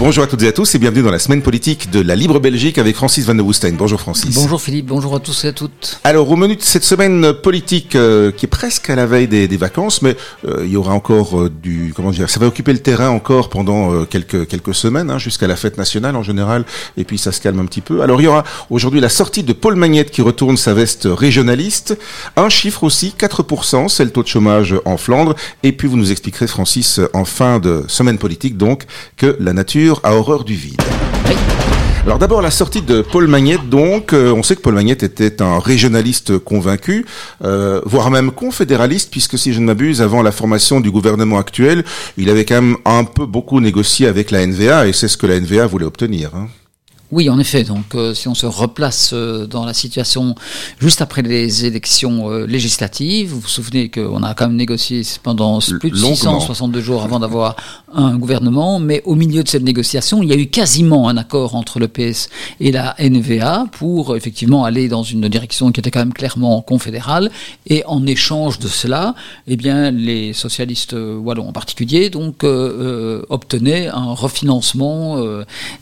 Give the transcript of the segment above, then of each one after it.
Bonjour à toutes et à tous et bienvenue dans la semaine politique de la Libre Belgique avec Francis Van de Woustein. Bonjour Francis. Bonjour Philippe, bonjour à tous et à toutes. Alors au menu de cette semaine politique euh, qui est presque à la veille des, des vacances, mais euh, il y aura encore euh, du comment dire, ça va occuper le terrain encore pendant quelques quelques semaines hein, jusqu'à la fête nationale en général et puis ça se calme un petit peu. Alors il y aura aujourd'hui la sortie de Paul Magnette qui retourne sa veste régionaliste, un chiffre aussi 4%, c'est le taux de chômage en Flandre et puis vous nous expliquerez Francis en fin de semaine politique donc que la nature a horreur du vide. Alors d'abord la sortie de Paul Magnette donc, euh, on sait que Paul Magnette était un régionaliste convaincu, euh, voire même confédéraliste, puisque si je ne m'abuse, avant la formation du gouvernement actuel, il avait quand même un peu beaucoup négocié avec la NVA, et c'est ce que la NVA voulait obtenir. Hein. Oui, en effet. Donc, euh, si on se replace euh, dans la situation juste après les élections euh, législatives, vous vous souvenez qu'on a quand même négocié pendant plus de 662 jours avant d'avoir un gouvernement, mais au milieu de cette négociation, il y a eu quasiment un accord entre le PS et la NVA pour effectivement aller dans une direction qui était quand même clairement confédérale. Et en échange de cela, eh bien, les socialistes wallons en particulier, donc, obtenaient un refinancement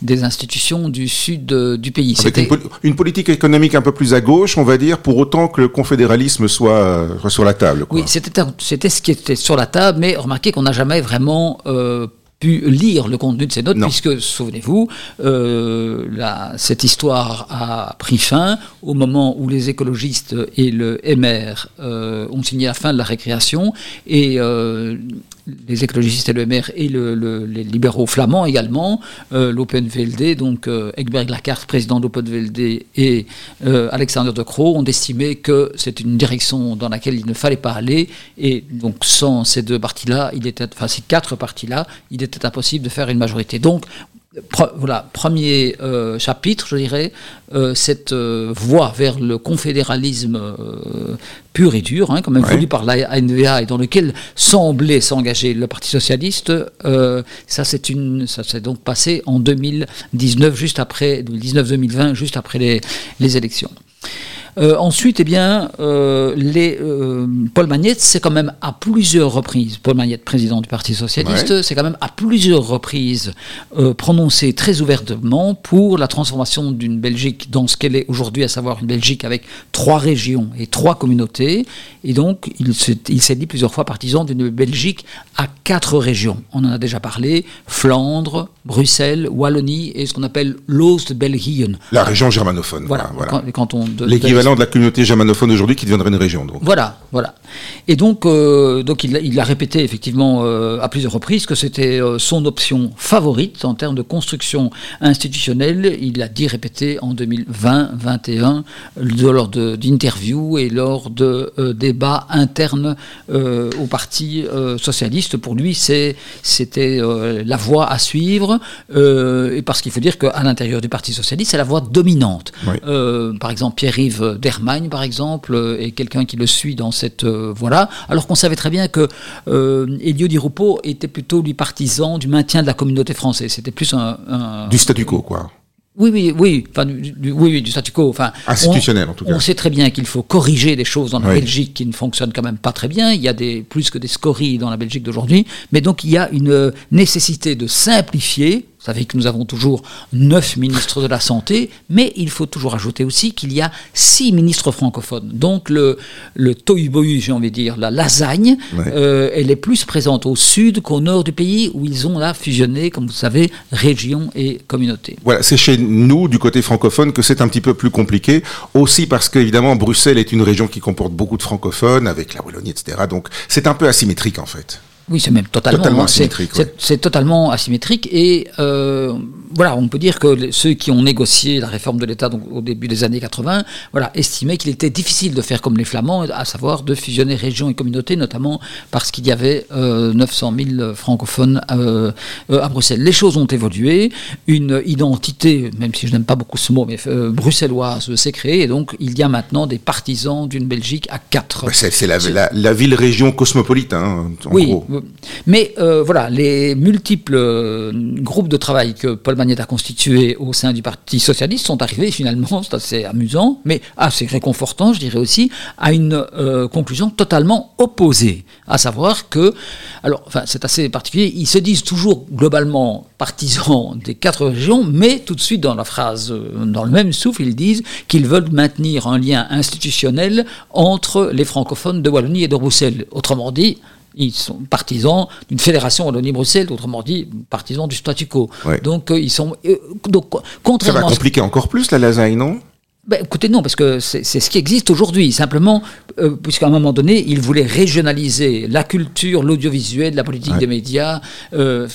des institutions du sud euh, du pays. Avec une, politique économique un peu plus à gauche, on va dire, pour autant que le confédéralisme soit euh, sur la table. Oui, c'était ce qui était sur la table, mais remarquez qu'on n'a jamais vraiment euh, pu lire le contenu de ces notes, puisque, souvenez-vous, cette histoire a pris fin au moment où les écologistes et le MR ont signé la fin de la récréation, et les écologistes et le MR et les libéraux flamands également, euh, l'Open VLD, donc euh, Egberg Lacarte, président d'Open VLD, et euh, Alexander De Croo ont estimé que c'est une direction dans laquelle il ne fallait pas aller, et donc sans ces deux partis-là, il était, enfin ces quatre partis-là, il était impossible de faire une majorité. Donc voilà, premier euh, chapitre, je dirais, euh, cette euh, voie vers le confédéralisme pur et dur, hein, quand même voulu par la NVA et dans lequel semblait s'engager le Parti socialiste, ça c'est une, ça s'est donc passé en 2019, juste après 2019-2020, juste après les, les élections. Euh, ensuite, eh bien, euh, les, euh, Paul Magnette, c'est quand même à plusieurs reprises, Paul Magnette, président du Parti Socialiste, c'est quand même à plusieurs reprises prononcé très ouvertement pour la transformation d'une Belgique dans ce qu'elle est aujourd'hui, à savoir une Belgique avec trois régions et trois communautés. Et donc, il s'est dit plusieurs fois partisan d'une Belgique à quatre régions. On en a déjà parlé Flandre, Bruxelles, Wallonie et ce qu'on appelle l'Oost-Belgien. La région germanophone. Voilà, de l'équivalent de la communauté germanophone aujourd'hui qui deviendrait une région. Donc. Voilà, voilà. Et donc, euh, donc il, il, a répété effectivement euh, à plusieurs reprises que c'était euh, son option favorite en termes de construction institutionnelle. Il a dit répété en 2020-21 lors d'interviews et lors de débats internes au Parti socialiste. Pour lui, c'était la voie à suivre. et parce qu'il faut dire qu'à l'intérieur du Parti socialiste, c'est la voie dominante. par exemple, Pierre-Yves d'Hermagne, par exemple, euh, et quelqu'un qui le suit dans cette euh, voie-là, alors qu'on savait très bien que euh, Elio Di Rupo était plutôt lui partisan du maintien de la communauté française. C'était plus un, Du statu quo, quoi. Oui, oui, oui, enfin, du, oui, oui, du statu quo. Enfin, Institutionnel, en tout cas. On sait très bien qu'il faut corriger des choses dans la Belgique qui ne fonctionnent quand même pas très bien. Il y a des, plus que des scories dans la Belgique d'aujourd'hui. Mais donc, il y a une nécessité de simplifier savez que nous avons toujours neuf ministres de la Santé, mais il faut toujours ajouter aussi qu'il y a six ministres francophones. Donc le, le tohu j'ai envie de dire, la lasagne, euh, elle est plus présente au sud qu'au nord du pays, où ils ont là fusionné, comme vous savez, région et communauté. Voilà, c'est chez nous, du côté francophone, que c'est un petit peu plus compliqué, aussi parce qu'évidemment, Bruxelles est une région qui comporte beaucoup de francophones, avec la Wallonie, etc. Donc c'est un peu asymétrique en fait. Oui, c'est même totalement, asymétrique. C'est totalement asymétrique et euh, voilà, on peut dire que ceux qui ont négocié la réforme de l'État au début des années 80, voilà, estimaient qu'il était difficile de faire comme les Flamands, à savoir de fusionner régions et communautés, notamment parce qu'il y avait 900 euh, 000 francophones euh, à Bruxelles. Les choses ont évolué, une identité, même si je n'aime pas beaucoup ce mot, mais bruxelloise s'est créée et donc il y a maintenant des partisans d'une Belgique à quatre. c'est la, ville-région cosmopolite, hein, en oui, gros. Mais euh, voilà, les multiples euh, groupes de travail que Paul Magnette a constitués au sein du Parti socialiste sont arrivés finalement, c'est assez amusant, mais assez réconfortant, je dirais aussi, à une conclusion totalement opposée, à savoir que, alors, enfin, c'est assez particulier, ils se disent toujours globalement partisans des quatre régions, mais tout de suite dans la phrase, dans le même souffle, ils disent qu'ils veulent maintenir un lien institutionnel entre les francophones de Wallonie et de Bruxelles. Autrement dit, ils sont partisans d'une fédération Wallonie-Bruxelles, autrement dit, partisans du statu quo. Donc, euh, ils sont. Euh, donc, contrairement. Ça va compliquer encore plus la lasagne, non? Ben, écoutez, non, parce que c'est ce qui existe aujourd'hui. Simplement, euh, puisqu'à un moment donné, il voulait régionaliser la culture, l'audiovisuel, la politique des médias. Euh,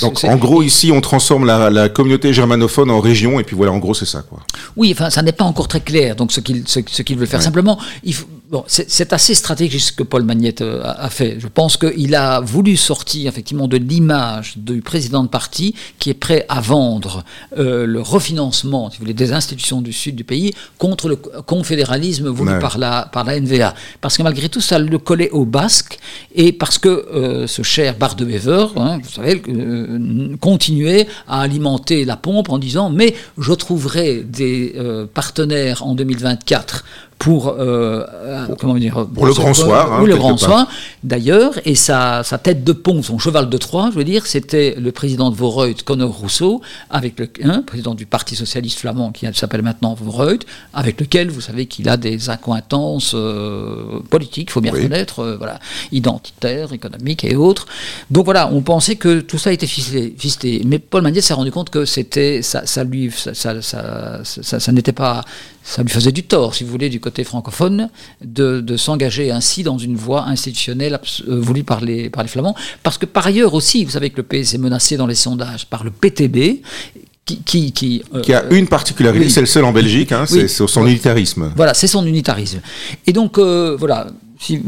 Donc, en gros, ici, on transforme la, communauté germanophone en région, et puis voilà, en gros, c'est ça, quoi. Oui, enfin, ça n'est pas encore très clair. Donc, ce qu'il ce, veut faire, simplement, il bon, c'est assez stratégique ce que Paul Magnette euh, a, fait. Je pense qu'il a voulu sortir effectivement de l'image du président de parti qui est prêt à vendre le refinancement, si vous voulez, des institutions du sud du pays contre le confédéralisme voulu par, la, par la NVA. Parce que malgré tout, ça le collait aux Basques et parce que euh, ce cher Bar de Wever, hein, vous savez, euh, continuait à alimenter la pompe en disant Mais je trouverai des euh, partenaires en 2024 pour, euh, comment dire, pour, le grand soir. Hein, le grand soir. D'ailleurs, et sa, sa, tête de pont, son cheval de Troie, je veux dire, c'était le président de Voreut, Conor Rousseau, avec le hein, président du Parti socialiste flamand qui s'appelle maintenant Voreut, avec lequel vous savez qu'il a des accointances euh, politiques, il faut bien reconnaître, euh, voilà, identitaires, économiques et autres. Donc voilà, on pensait que tout ça était ficelé. Mais Paul Magnette s'est rendu compte que c'était ça, ça lui, ça, ça, ça, ça n'était pas ça lui faisait du tort, si vous voulez, du côté francophone, de, s'engager ainsi dans une voie institutionnelle euh, voulue par les, par les Flamands. Parce que par ailleurs aussi, vous savez que le PS est menacé dans les sondages par le PTB, qui, qui, qui, euh, qui, a une particularité, c'est le seul en Belgique, hein, c'est son unitarisme. Voilà, c'est son unitarisme. Et donc, euh, voilà, si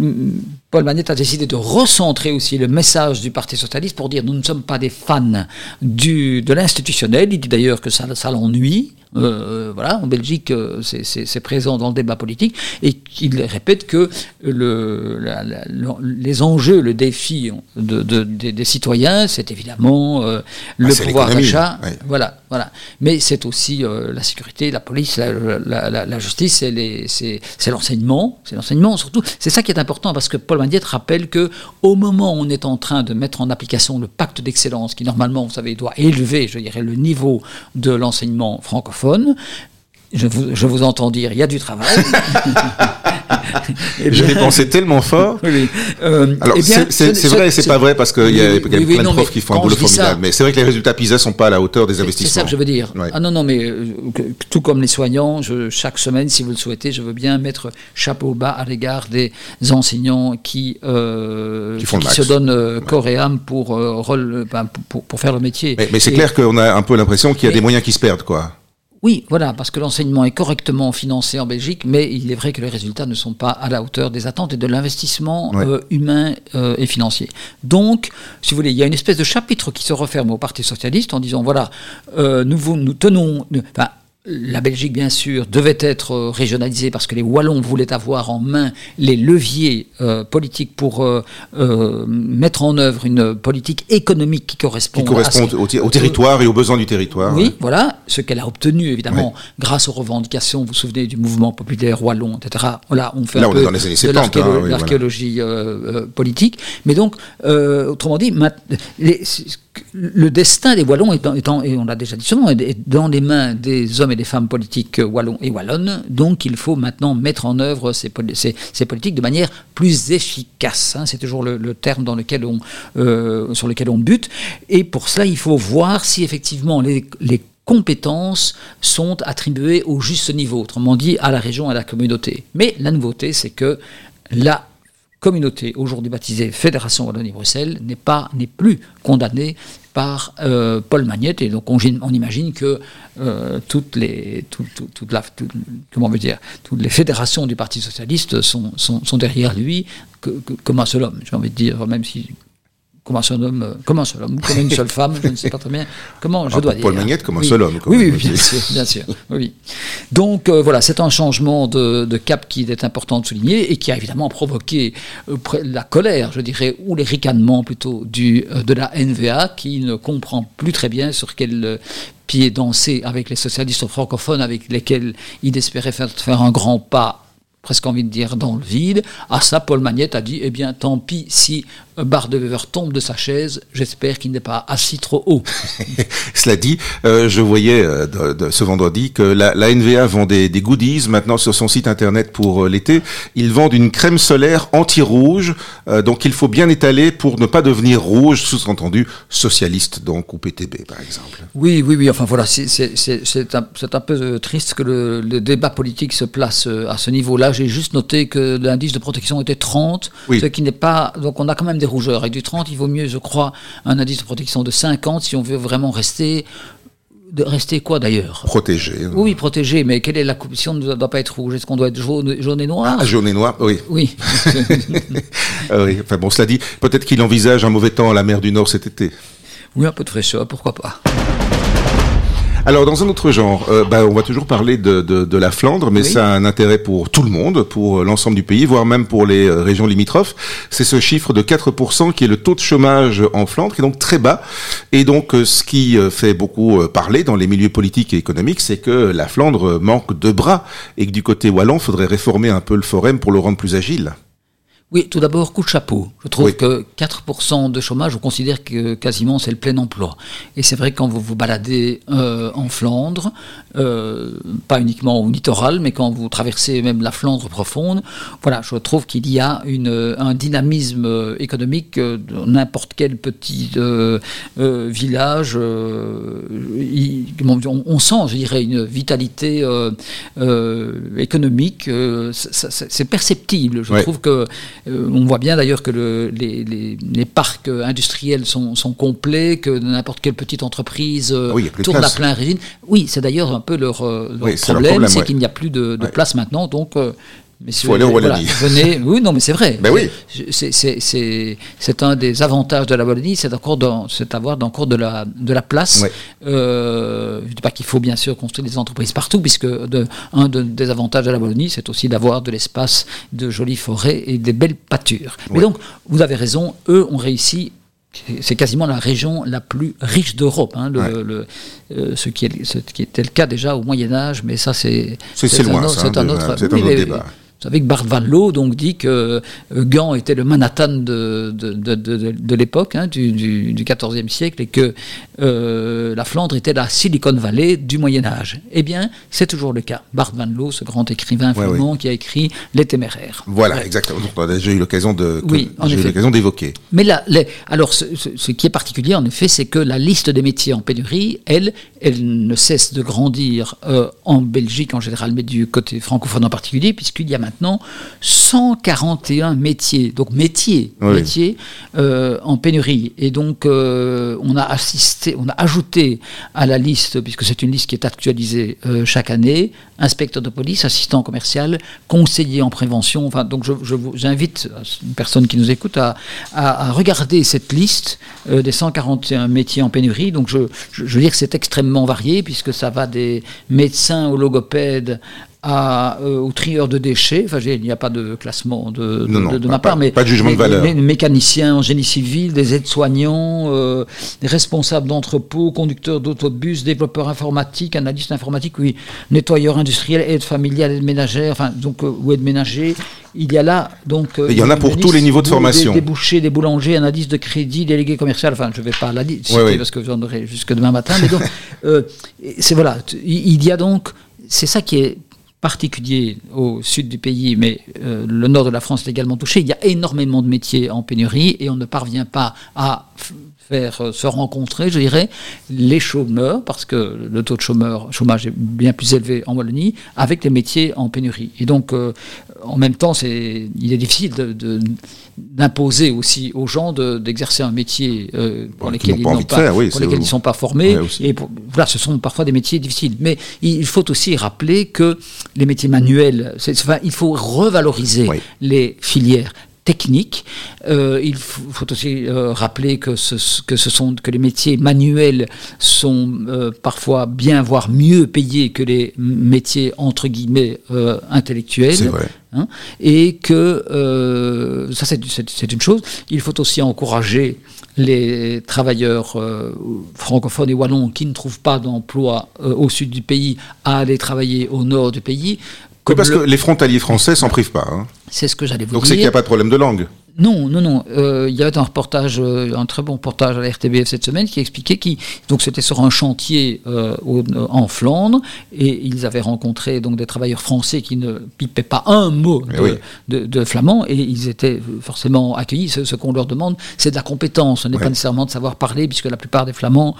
Paul Manette a décidé de recentrer aussi le message du Parti socialiste pour dire nous ne sommes pas des fans du, de l'institutionnel. Il dit d'ailleurs que ça, ça l'ennuie. Euh, voilà, en Belgique, euh, c'est présent dans le débat politique, et qu'il répète que le, les enjeux, le défi de, des, citoyens, c'est évidemment euh, le ah, pouvoir d'achat, voilà, voilà. Mais c'est aussi la sécurité, la police, la, justice, c'est l'enseignement, c'est l'enseignement surtout. C'est ça qui est important parce que Paul Rappelle que au moment où on est en train de mettre en application le pacte d'excellence, qui normalement, vous savez, doit élever, je dirais, le niveau de l'enseignement francophone je vous entends dire, il y a du travail. Eh je l'ai pensé tellement fort. Euh, Alors, eh c'est vrai et c'est pas vrai parce qu'il y a, plein de profs qui font un boulot formidable. mais c'est vrai que les résultats PISA sont pas à la hauteur des investissements. C'est ça que je veux dire. Ah non, non, mais euh, tout comme les soignants, je, chaque semaine, si vous le souhaitez, je veux bien mettre chapeau bas à l'égard des enseignants qui, euh, qui, se donnent corps et âme pour, pour, pour, faire le métier. Mais, c'est clair qu'on a un peu l'impression qu'il y a des moyens qui se perdent, quoi. Oui, voilà, parce que l'enseignement est correctement financé en Belgique, mais il est vrai que les résultats ne sont pas à la hauteur des attentes et de l'investissement euh, humain euh, et financier. Donc, si vous voulez, il y a une espèce de chapitre qui se referme au Parti socialiste en disant voilà, euh, nous, nous tenons, la Belgique, bien sûr, devait être euh, régionalisée parce que les Wallons voulaient avoir en main les leviers euh, politiques pour euh, mettre en œuvre une politique économique qui correspond, au, territoire et aux besoins du territoire. Oui, voilà, ce qu'elle a obtenu, évidemment, grâce aux revendications, vous vous souvenez du mouvement populaire wallon, etc. Là, on fait un peu de hein, l'archéologie politique. Mais donc, autrement dit, les, le destin des Wallons, étant, et on l'a déjà dit souvent, est dans les mains des hommes et des femmes politiques wallons et wallonnes. Donc il faut maintenant mettre en œuvre ces, politiques de manière plus efficace. Hein. C'est toujours le, terme dans lequel on, euh, sur lequel on bute. Et pour cela, il faut voir si effectivement les, compétences sont attribuées au juste niveau, autrement dit à la région, à la communauté. Mais la nouveauté, c'est que la communauté, aujourd'hui baptisée Fédération Wallonie-Bruxelles, n'est pas, n'est plus condamnée par euh, Paul Magnette, et donc on, imagine que euh, toutes les, toutes les fédérations du Parti socialiste sont, derrière lui, comme un seul homme, j'ai envie de dire, même si comment un seul homme, euh, comment un seul homme, comme une seule femme, je ne sais pas très bien comment je ah, dois dire. Paul Magnette comme un seul homme. oui, oui, bien sûr, bien sûr. Oui. Donc euh, voilà, c'est un changement de, cap qui est important de souligner et qui a évidemment provoqué euh, la colère, je dirais, ou les ricanements plutôt du, de la NVA qui ne comprend plus très bien sur quel pied danser avec les socialistes francophones avec lesquels il espérait faire, faire un grand pas presque envie de dire dans le vide. À ça, Paul Magnette a dit, eh bien, tant pis si Bar de Wever tombe de sa chaise, j'espère qu'il n'est pas assis trop haut. Cela dit, euh, je voyais euh, ce vendredi que la, NVA vend des, goodies maintenant sur son site internet pour euh, l'été. Ils vendent une crème solaire anti-rouge, donc il faut bien étaler pour ne pas devenir rouge, sous-entendu socialiste donc ou PTB par exemple. Oui, oui, oui. Enfin voilà, c'est un, un, peu triste que le, le, débat politique se place à ce niveau-là. J'ai juste noté que l'indice de protection était 30, ce qui n'est pas. Donc on a quand même des rougeurs. Avec du 30, il vaut mieux, je crois, un indice de protection de 50 si on veut vraiment rester de rester quoi d'ailleurs? Protégé. Oui, protégé, mais quelle est la Si on ne doit pas être rouge, est-ce qu'on doit être jaune, jaune et noir? Ah, jaune et noir, oui. Oui. Ah oui. Enfin bon, cela dit, peut-être qu'il envisage un mauvais temps à la mer du Nord cet été. Oui, un peu de fraîcheur, pourquoi pas. Alors, dans un autre genre, euh, bah, on va toujours parler de, de, de la Flandre, mais ça a un intérêt pour tout le monde, pour l'ensemble du pays, voire même pour les euh, régions limitrophes. C'est ce chiffre de 4% qui est le taux de chômage en Flandre, qui est donc très bas. Et donc, euh, ce qui fait beaucoup parler dans les milieux politiques et économiques, c'est que la Flandre manque de bras et que du côté wallon, il faudrait réformer un peu le forum pour le rendre plus agile. Oui, tout d'abord, coup de chapeau. Je trouve que 4% de chômage, on considère que quasiment c'est le plein emploi. Et c'est vrai que quand vous vous baladez euh, en Flandre, euh, pas uniquement au littoral, mais quand vous traversez même la Flandre profonde, voilà, je trouve qu'il y a une, un dynamisme économique dans n'importe quel petit euh, village. on, sent, je dirais, une vitalité économique. c'est perceptible. Je trouve que euh, on voit bien d'ailleurs que les, parcs industriels sont, complets, que n'importe quelle petite entreprise euh, tourne à plein régime. Oui, c'est d'ailleurs un peu leur, euh, problème, c'est qu'il n'y a plus de, place maintenant. Donc, il faut aller en Wallonie. venez, oui, non, mais c'est vrai. Ben oui. C'est un des avantages de la Wallonie, c'est d'avoir encore de la, de la place. Euh, je ne dis pas qu'il faut bien sûr construire des entreprises partout, puisque de, un des avantages de la Wallonie, c'est aussi d'avoir de l'espace, de jolies forêts et des belles pâtures. Mais donc, vous avez raison, eux ont réussi c'est quasiment la région la plus riche d'Europe, hein, euh, ce, qui était le cas déjà au Moyen Âge, mais ça c'est c'est un, un, autre, débat. Vous savez que Bart Van Loo donc, dit que euh, Gand était le Manhattan de, de, de, de, l'époque, hein, du, du, siècle, et que euh, la Flandre était la Silicon Valley du Moyen-Âge. Eh bien, c'est toujours le cas. Bart Van Loo, ce grand écrivain flamand qui a écrit Les Téméraires. Voilà, exactement. Donc, on a déjà eu l'occasion d'évoquer. Mais là, les, alors, ce, ce, qui est particulier, en effet, c'est que la liste des métiers en pénurie, elle, elle ne cesse de grandir euh, en Belgique en général, mais du côté francophone en particulier, puisqu'il y a maintenant 141 métiers, donc métiers, métiers euh, en pénurie. Et donc, euh, on a assisté, on a ajouté à la liste, puisque c'est une liste qui est actualisée euh, chaque année, inspecteur de police, assistant commercial, conseiller en prévention. Enfin, donc, j'invite une personne qui nous écoute à, à, regarder cette liste des 141 métiers en pénurie. Donc, je, je veux dire que c'est extrêmement varié, puisque ça va des médecins aux logopèdes à, euh, aux trieurs de déchets. Enfin, il n'y a pas de classement de, de, ma part, mais pas de jugement de valeur. Les, mécaniciens en génie civil, des aides-soignants, euh, des responsables d'entrepôts, conducteurs d'autobus, développeurs informatiques, analystes informatiques, oui, nettoyeurs industriels, aide familiale, aide ménagère, enfin donc euh, ou aide ménager. Il y a là donc. il y en a pour tous les niveaux de formation. Des, bouchers, des boulangers, analystes de crédit, délégués commerciaux. Enfin, je ne vais pas la dire parce que j'en aurai jusque demain matin. Mais donc, c'est voilà, il y a donc, c'est ça qui est particulier au sud du pays, mais euh, le nord de la France est également touché. Il y a énormément de métiers en pénurie et on ne parvient pas à faire euh, se rencontrer, je dirais, les chômeurs, parce que le taux de chômeur, chômage est bien plus élevé en Wallonie, avec les métiers en pénurie. Et donc, euh, en même temps, c'est, il est difficile de, d'imposer aussi aux gens d'exercer un métier euh, pour lesquels, ils, n'ont pas, pour lesquels ils ne sont pas formés. et voilà, ce sont parfois des métiers difficiles. Mais il faut aussi rappeler que les métiers manuels, enfin, il faut revaloriser les filières technique. Euh, il faut, aussi euh, rappeler que ce, que ce sont que les métiers manuels sont euh, parfois bien voire mieux payés que les métiers entre guillemets intellectuels. C'est vrai. Hein, et que ça c'est une chose. Il faut aussi encourager les travailleurs francophones et wallons qui ne trouvent pas d'emploi au sud du pays à aller travailler au nord du pays oui, parce que les frontaliers français s'en privent pas. Hein. C'est ce que j'allais vous dire. Donc c'est qu'il n'y a pas de problème de langue. Non, non, non. Euh, il y avait un reportage, euh, un très bon reportage à la RTBF cette semaine qui expliquait qui donc c'était sur un chantier euh, en Flandre et ils avaient rencontré donc des travailleurs français qui ne pipaient pas un mot de, de, flamand et ils étaient forcément accueillis. Ce, qu'on leur demande, c'est de la compétence. Ce n'est pas nécessairement de savoir parler puisque la plupart des flamands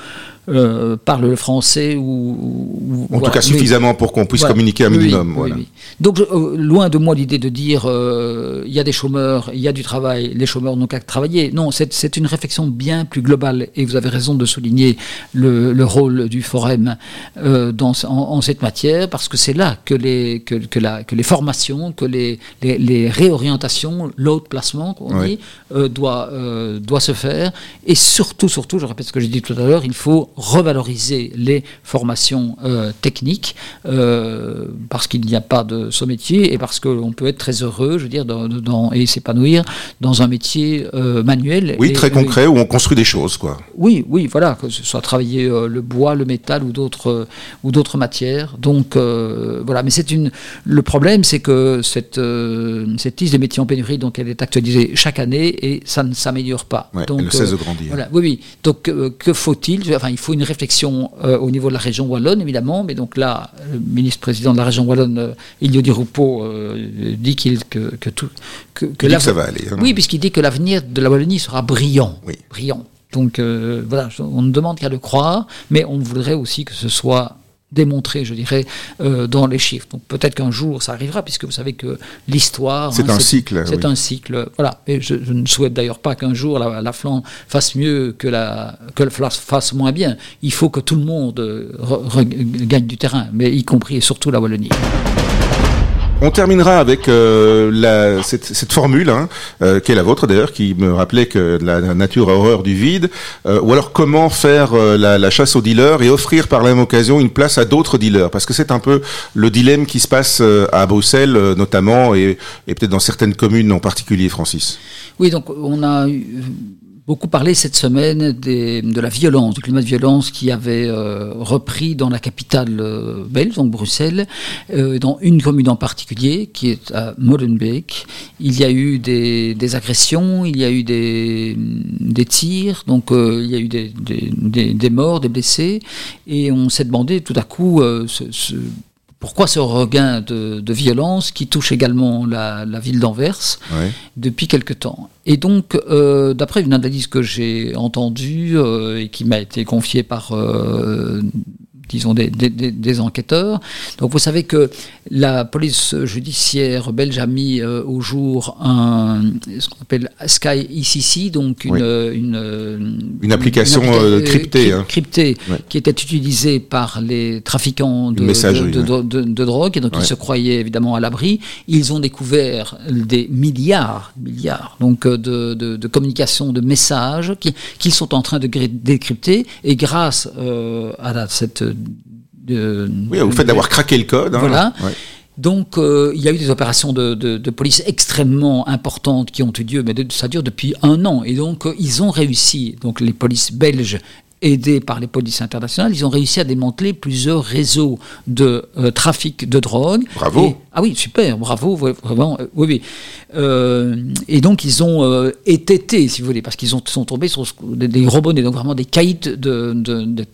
parlent le français ou, en tout cas suffisamment pour qu'on puisse communiquer un minimum. voilà. Donc loin de moi l'idée de dire il y a des chômeurs, il y a du travail les chômeurs n'ont qu'à travailler. Non, c'est une réflexion bien plus globale, et vous avez raison de souligner le, rôle du Forum euh, dans, en, cette matière, parce que c'est là que les, que, que, les formations, que les, les, réorientations, l'autre placement, qu'on dit, euh, doit, euh, doit se faire. Et surtout, surtout, je répète ce que j'ai dit tout à l'heure, il faut revaloriser les formations techniques, parce qu'il n'y a pas de ce métier, et parce qu'on peut être très heureux, je veux dire, dans, et s'épanouir dans un métier euh, manuel. Oui, très concret, où on construit des choses, quoi. Oui, oui, voilà, que ce soit travailler euh, le bois, le métal ou d'autres euh, ou d'autres matières. Donc voilà, mais c'est une. Le problème, c'est que cette cette liste des métiers en pénurie, donc elle est actualisée chaque année et ça ne s'améliore pas. donc, elle ne cesse de grandir. Voilà, oui, oui. Donc que faut-il Enfin, il faut une réflexion au niveau de la région wallonne, évidemment, mais donc là, le ministre-président de la région wallonne, Ilio Di Rupo, dit qu'il que, que tout que, ça va aller. Hein. Oui, puisqu'il dit que l'avenir de la Wallonie sera brillant. Oui. Brillant. Donc euh, voilà, on ne demande qu'à le croire, mais on voudrait aussi que ce soit démontré, je dirais, euh, dans les chiffres. Donc peut-être qu'un jour ça arrivera, puisque vous savez que l'histoire... C'est hein, un cycle. C'est un cycle, voilà. Et je, ne souhaite d'ailleurs pas qu'un jour la, la Flandre fasse mieux que la, que la fasse moins bien. Il faut que tout le monde gagne du terrain, mais y compris et surtout la Wallonie. On terminera avec euh, la, cette, cette, formule, hein, euh, qui est la vôtre d'ailleurs, qui me rappelait que la nature a horreur du vide, euh, ou alors comment faire euh, la, la, chasse aux dealers et offrir par la même occasion une place à d'autres dealers, parce que c'est un peu le dilemme qui se passe à Bruxelles notamment, et, et peut-être dans certaines communes en particulier, Francis. Oui, donc on a beaucoup parlé cette semaine de la violence, du climat de violence qui avait euh, repris dans la capitale euh, belge, donc Bruxelles, euh, dans une commune en particulier, qui est à Molenbeek. Il y a eu des, agressions, il y a eu des, tirs, donc il y a eu des, morts, des blessés, et on s'est demandé tout à coup ce pourquoi ce regain de, violence qui touche également la, ville d'Anvers depuis quelque temps? Et donc, euh, d'après une analyse que j'ai entendue euh, et qui m'a été confiée par euh, disons, des, des, des, enquêteurs. Donc vous savez que la police judiciaire belge a mis euh, au jour un, ce qu'on appelle Sky ICC, donc une, une, une, application euh, cryptée, hein. cryptée qui était utilisée par les trafiquants de, de, de, drogue, et donc ils se croyaient évidemment à l'abri. Ils ont découvert des milliards, milliards donc euh, de, communications, de messages qu'ils sont en train de décrypter, et grâce à cette oui, au fait d'avoir craqué le code. Hein. voilà. Donc, euh, il y a eu des opérations de, police extrêmement importantes qui ont eu lieu, mais ça dure depuis un an. Et donc, euh, ils ont réussi, donc les polices belges aidés par les polices internationales, ils ont réussi à démanteler plusieurs réseaux de euh, trafic de drogue. Bravo. ah oui, super, bravo, vraiment, euh, oui, oui. Euh, et donc ils ont été, si vous voulez, parce qu'ils sont tombés sur des, des robots, donc vraiment des caïds de, de, de,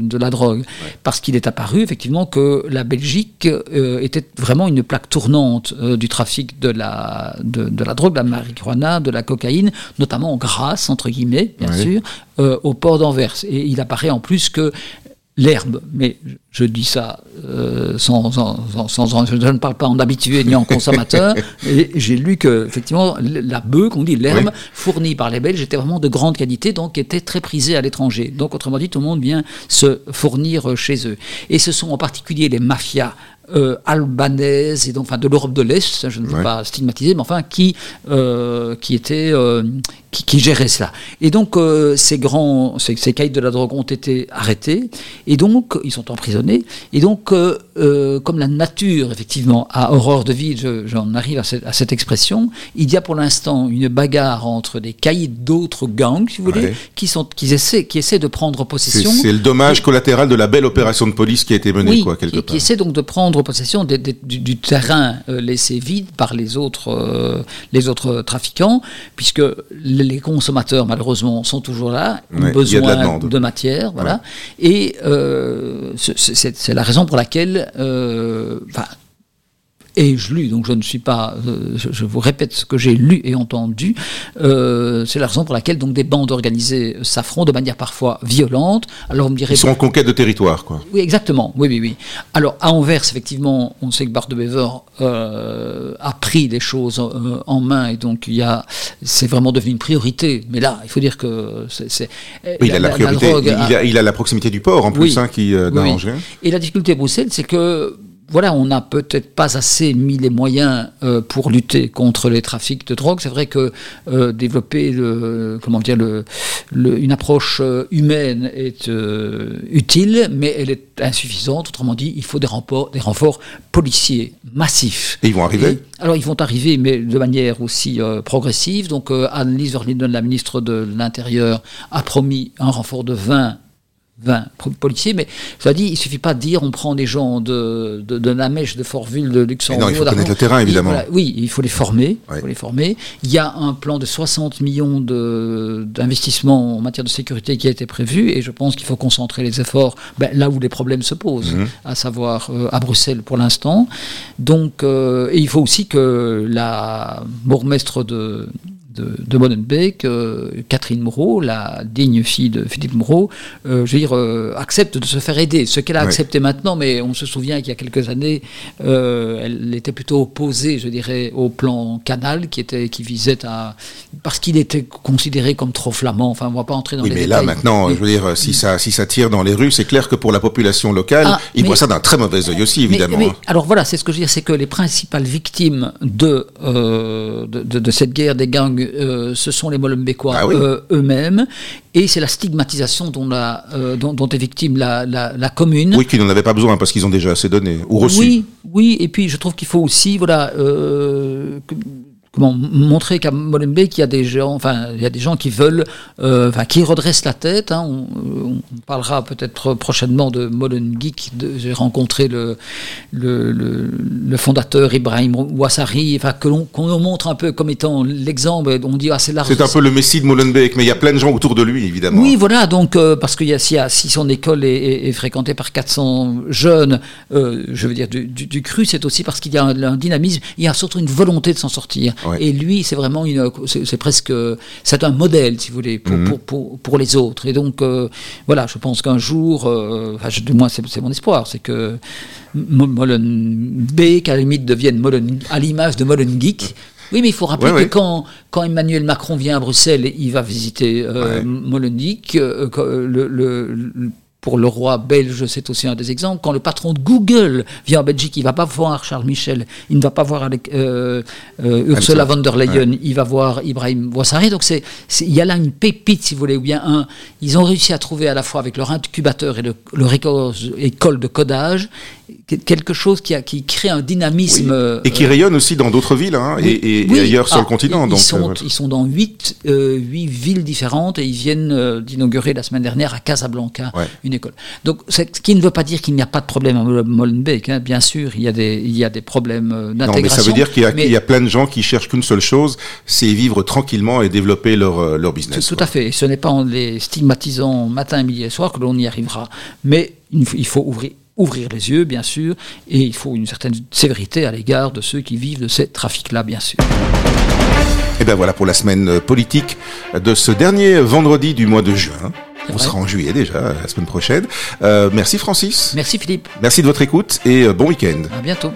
de, la drogue, parce qu'il est apparu effectivement que la Belgique était vraiment une plaque tournante du trafic de la, de, la drogue, de la marijuana, de la cocaïne, notamment grâce, entre guillemets, bien sûr, euh, au port d'Anvers. Et il apparaît en plus que l'herbe, mais je dis ça euh, sans, sans, je ne parle pas en habitué ni en consommateur, et j'ai lu que effectivement la bœuf, qu'on dit l'herbe, fournie par les Belges était vraiment de grande qualité, donc était très prisée à l'étranger. Donc autrement dit, tout le monde vient se fournir chez eux. Et ce sont en particulier les mafias euh, albanaise et donc enfin de l'Europe de l'Est, je ne veux pas stigmatiser, mais enfin qui euh, qui était euh, qui, qui, gérait cela. Et donc ces grands ces, ces caïds de la drogue ont été arrêtés et donc ils sont emprisonnés et donc comme la nature effectivement a horreur de vie, j'en arrive à cette, à cette, expression, il y a pour l'instant une bagarre entre des caïds d'autres gangs, si vous voulez, qui sont qui essaient qui essaient de prendre possession. C'est le dommage collatéral de la belle opération de police qui a été menée quoi quelque part. Qui essaie donc de prendre possession du, terrain euh, laissé vide par les autres, euh, les autres trafiquants, puisque les consommateurs, malheureusement, sont toujours là, ont besoin de, matière, voilà. Et euh, c'est la raison pour laquelle, et je lu, donc je ne suis pas, euh, je, vous répète ce que j'ai lu et entendu, euh, c'est la raison pour laquelle donc des bandes organisées s'affrontent de manière parfois violente. Alors on me dirait... Ils sont en conquête de territoire, quoi. Oui, exactement, oui, oui, oui. Alors à Anvers, effectivement, on sait que Bart de Bever euh, a pris les choses en main et donc il y a, c'est vraiment devenu une priorité. Mais là, il faut dire que c'est... Oui, il a la, priorité, il, a, la proximité du port en plus, hein, qui euh, oui, Et la difficulté à Bruxelles, c'est que voilà, on n'a peut-être pas assez mis les moyens euh, pour lutter contre les trafics de drogue. C'est vrai que euh, développer le, comment dire, le, une approche euh, humaine est utile, mais elle est insuffisante. Autrement dit, il faut des renforts, des renforts policiers massifs. Et ils vont arriver? Alors, ils vont arriver, mais de manière aussi progressive. Donc, Anne-Lise la ministre de l'Intérieur, a promis un renfort de 20 20 policiers, mais ça dit, il suffit pas de dire on prend des gens de, de, de Namèche, de Fortville, de Luxembourg. non, il faut connaître le terrain, évidemment. oui, il faut les former. Il faut les former. Il y a un plan de 60 millions d'investissements en matière de sécurité qui a été prévu, et je pense qu'il faut concentrer les efforts ben, là où les problèmes se posent, mhm. à savoir euh, à Bruxelles pour l'instant. Donc, euh, et il faut aussi que la bourgmestre de de, de Molenbeek, euh, Catherine Moreau, la digne fille de Philippe Moreau, euh, je veux dire, euh, accepte de se faire aider. Ce qu'elle a accepté maintenant, mais on se souvient qu'il y a quelques années, elle était plutôt opposée, je dirais, au plan Canal, qui, était, qui visait à... parce qu'il était considéré comme trop flamand. Enfin, on ne va pas entrer dans oui, les mais là, maintenant, je veux dire, si ça, si ça tire dans les rues, c'est clair que pour la population locale, ah, ils voient ça d'un très mauvais œil aussi, évidemment. Mais, alors voilà, c'est ce que je veux dire, c'est que les principales victimes de, de, de, cette guerre des gangs euh, ce sont les Molenbeekois ah euh, eux-mêmes, et c'est la stigmatisation dont, la, euh, dont, dont, est victime la, la, commune. Oui, qui n'en avait pas besoin parce qu'ils ont déjà assez donné ou reçu. Oui, oui, et puis je trouve qu'il faut aussi, voilà, comment montrer qu'à Molenbeek il y a des gens, enfin il y a des gens qui veulent, euh, enfin qui redressent la tête. Hein. On, on, parlera peut-être prochainement de Molengeek. J'ai rencontré le le, le, le, fondateur Ibrahim Ouassari, enfin que l'on qu'on montre un peu comme étant l'exemple. On dit ah c'est C'est un peu le messie de Molenbeek, mais il y a plein de gens autour de lui évidemment. Oui, voilà. Donc euh, parce qu'il y a si, si, son école est, est, fréquentée par 400 jeunes, euh, je veux dire du, du, du cru, c'est aussi parce qu'il y a un, un dynamisme, il y a surtout une volonté de s'en sortir. Et lui, c'est vraiment une, c'est presque, c'est un modèle, si vous voulez, pour, mhm. pour, pour, les autres. Et donc, euh, voilà, je pense qu'un jour, euh, enfin, du moins, c'est mon espoir, c'est que Molenbeek, à la limite, devienne Molen, à l'image de Molengeek. Oui, mais il faut rappeler que Quand, quand Emmanuel Macron vient à Bruxelles, il va visiter euh, Molenbeek, euh, le, le pour le roi belge, c'est aussi un des exemples. Quand le patron de Google vient en Belgique, il ne va pas voir Charles Michel, il ne va pas voir euh, euh, Ursula von der Leyen, il va voir Ibrahim Bouassari. Donc il y a là une pépite, si vous voulez, ou bien un. Ils ont réussi à trouver à la fois avec leur incubateur et le, leur école de codage quelque chose qui, a, qui crée un dynamisme. Et qui rayonne aussi dans d'autres villes hein, et, ailleurs sur le ah, continent. Ils, donc, sont, euh, ils sont dans huit, euh, villes différentes et ils viennent euh, d'inaugurer la semaine dernière à Casablanca une école. Donc, ce qui ne veut pas dire qu'il n'y a pas de problème à Molenbeek. Hein. Bien sûr, il y a des, il y a des problèmes d'intégration. Non, mais ça veut dire qu'il y, y, a plein de gens qui cherchent qu'une seule chose, c'est vivre tranquillement et développer leur, leur business. Tout, tout à fait. Ce n'est pas en les stigmatisant matin, midi et soir que l'on y arrivera. Mais il faut ouvrir ouvrir les yeux, bien sûr, et il faut une certaine sévérité à l'égard de ceux qui vivent de ces trafics-là, bien sûr. Et bien voilà pour la semaine politique de ce dernier vendredi du mois de juin. On sera en juillet déjà, la semaine prochaine. Euh, merci Francis. Merci Philippe. Merci de votre écoute et euh, bon week-end. À bientôt.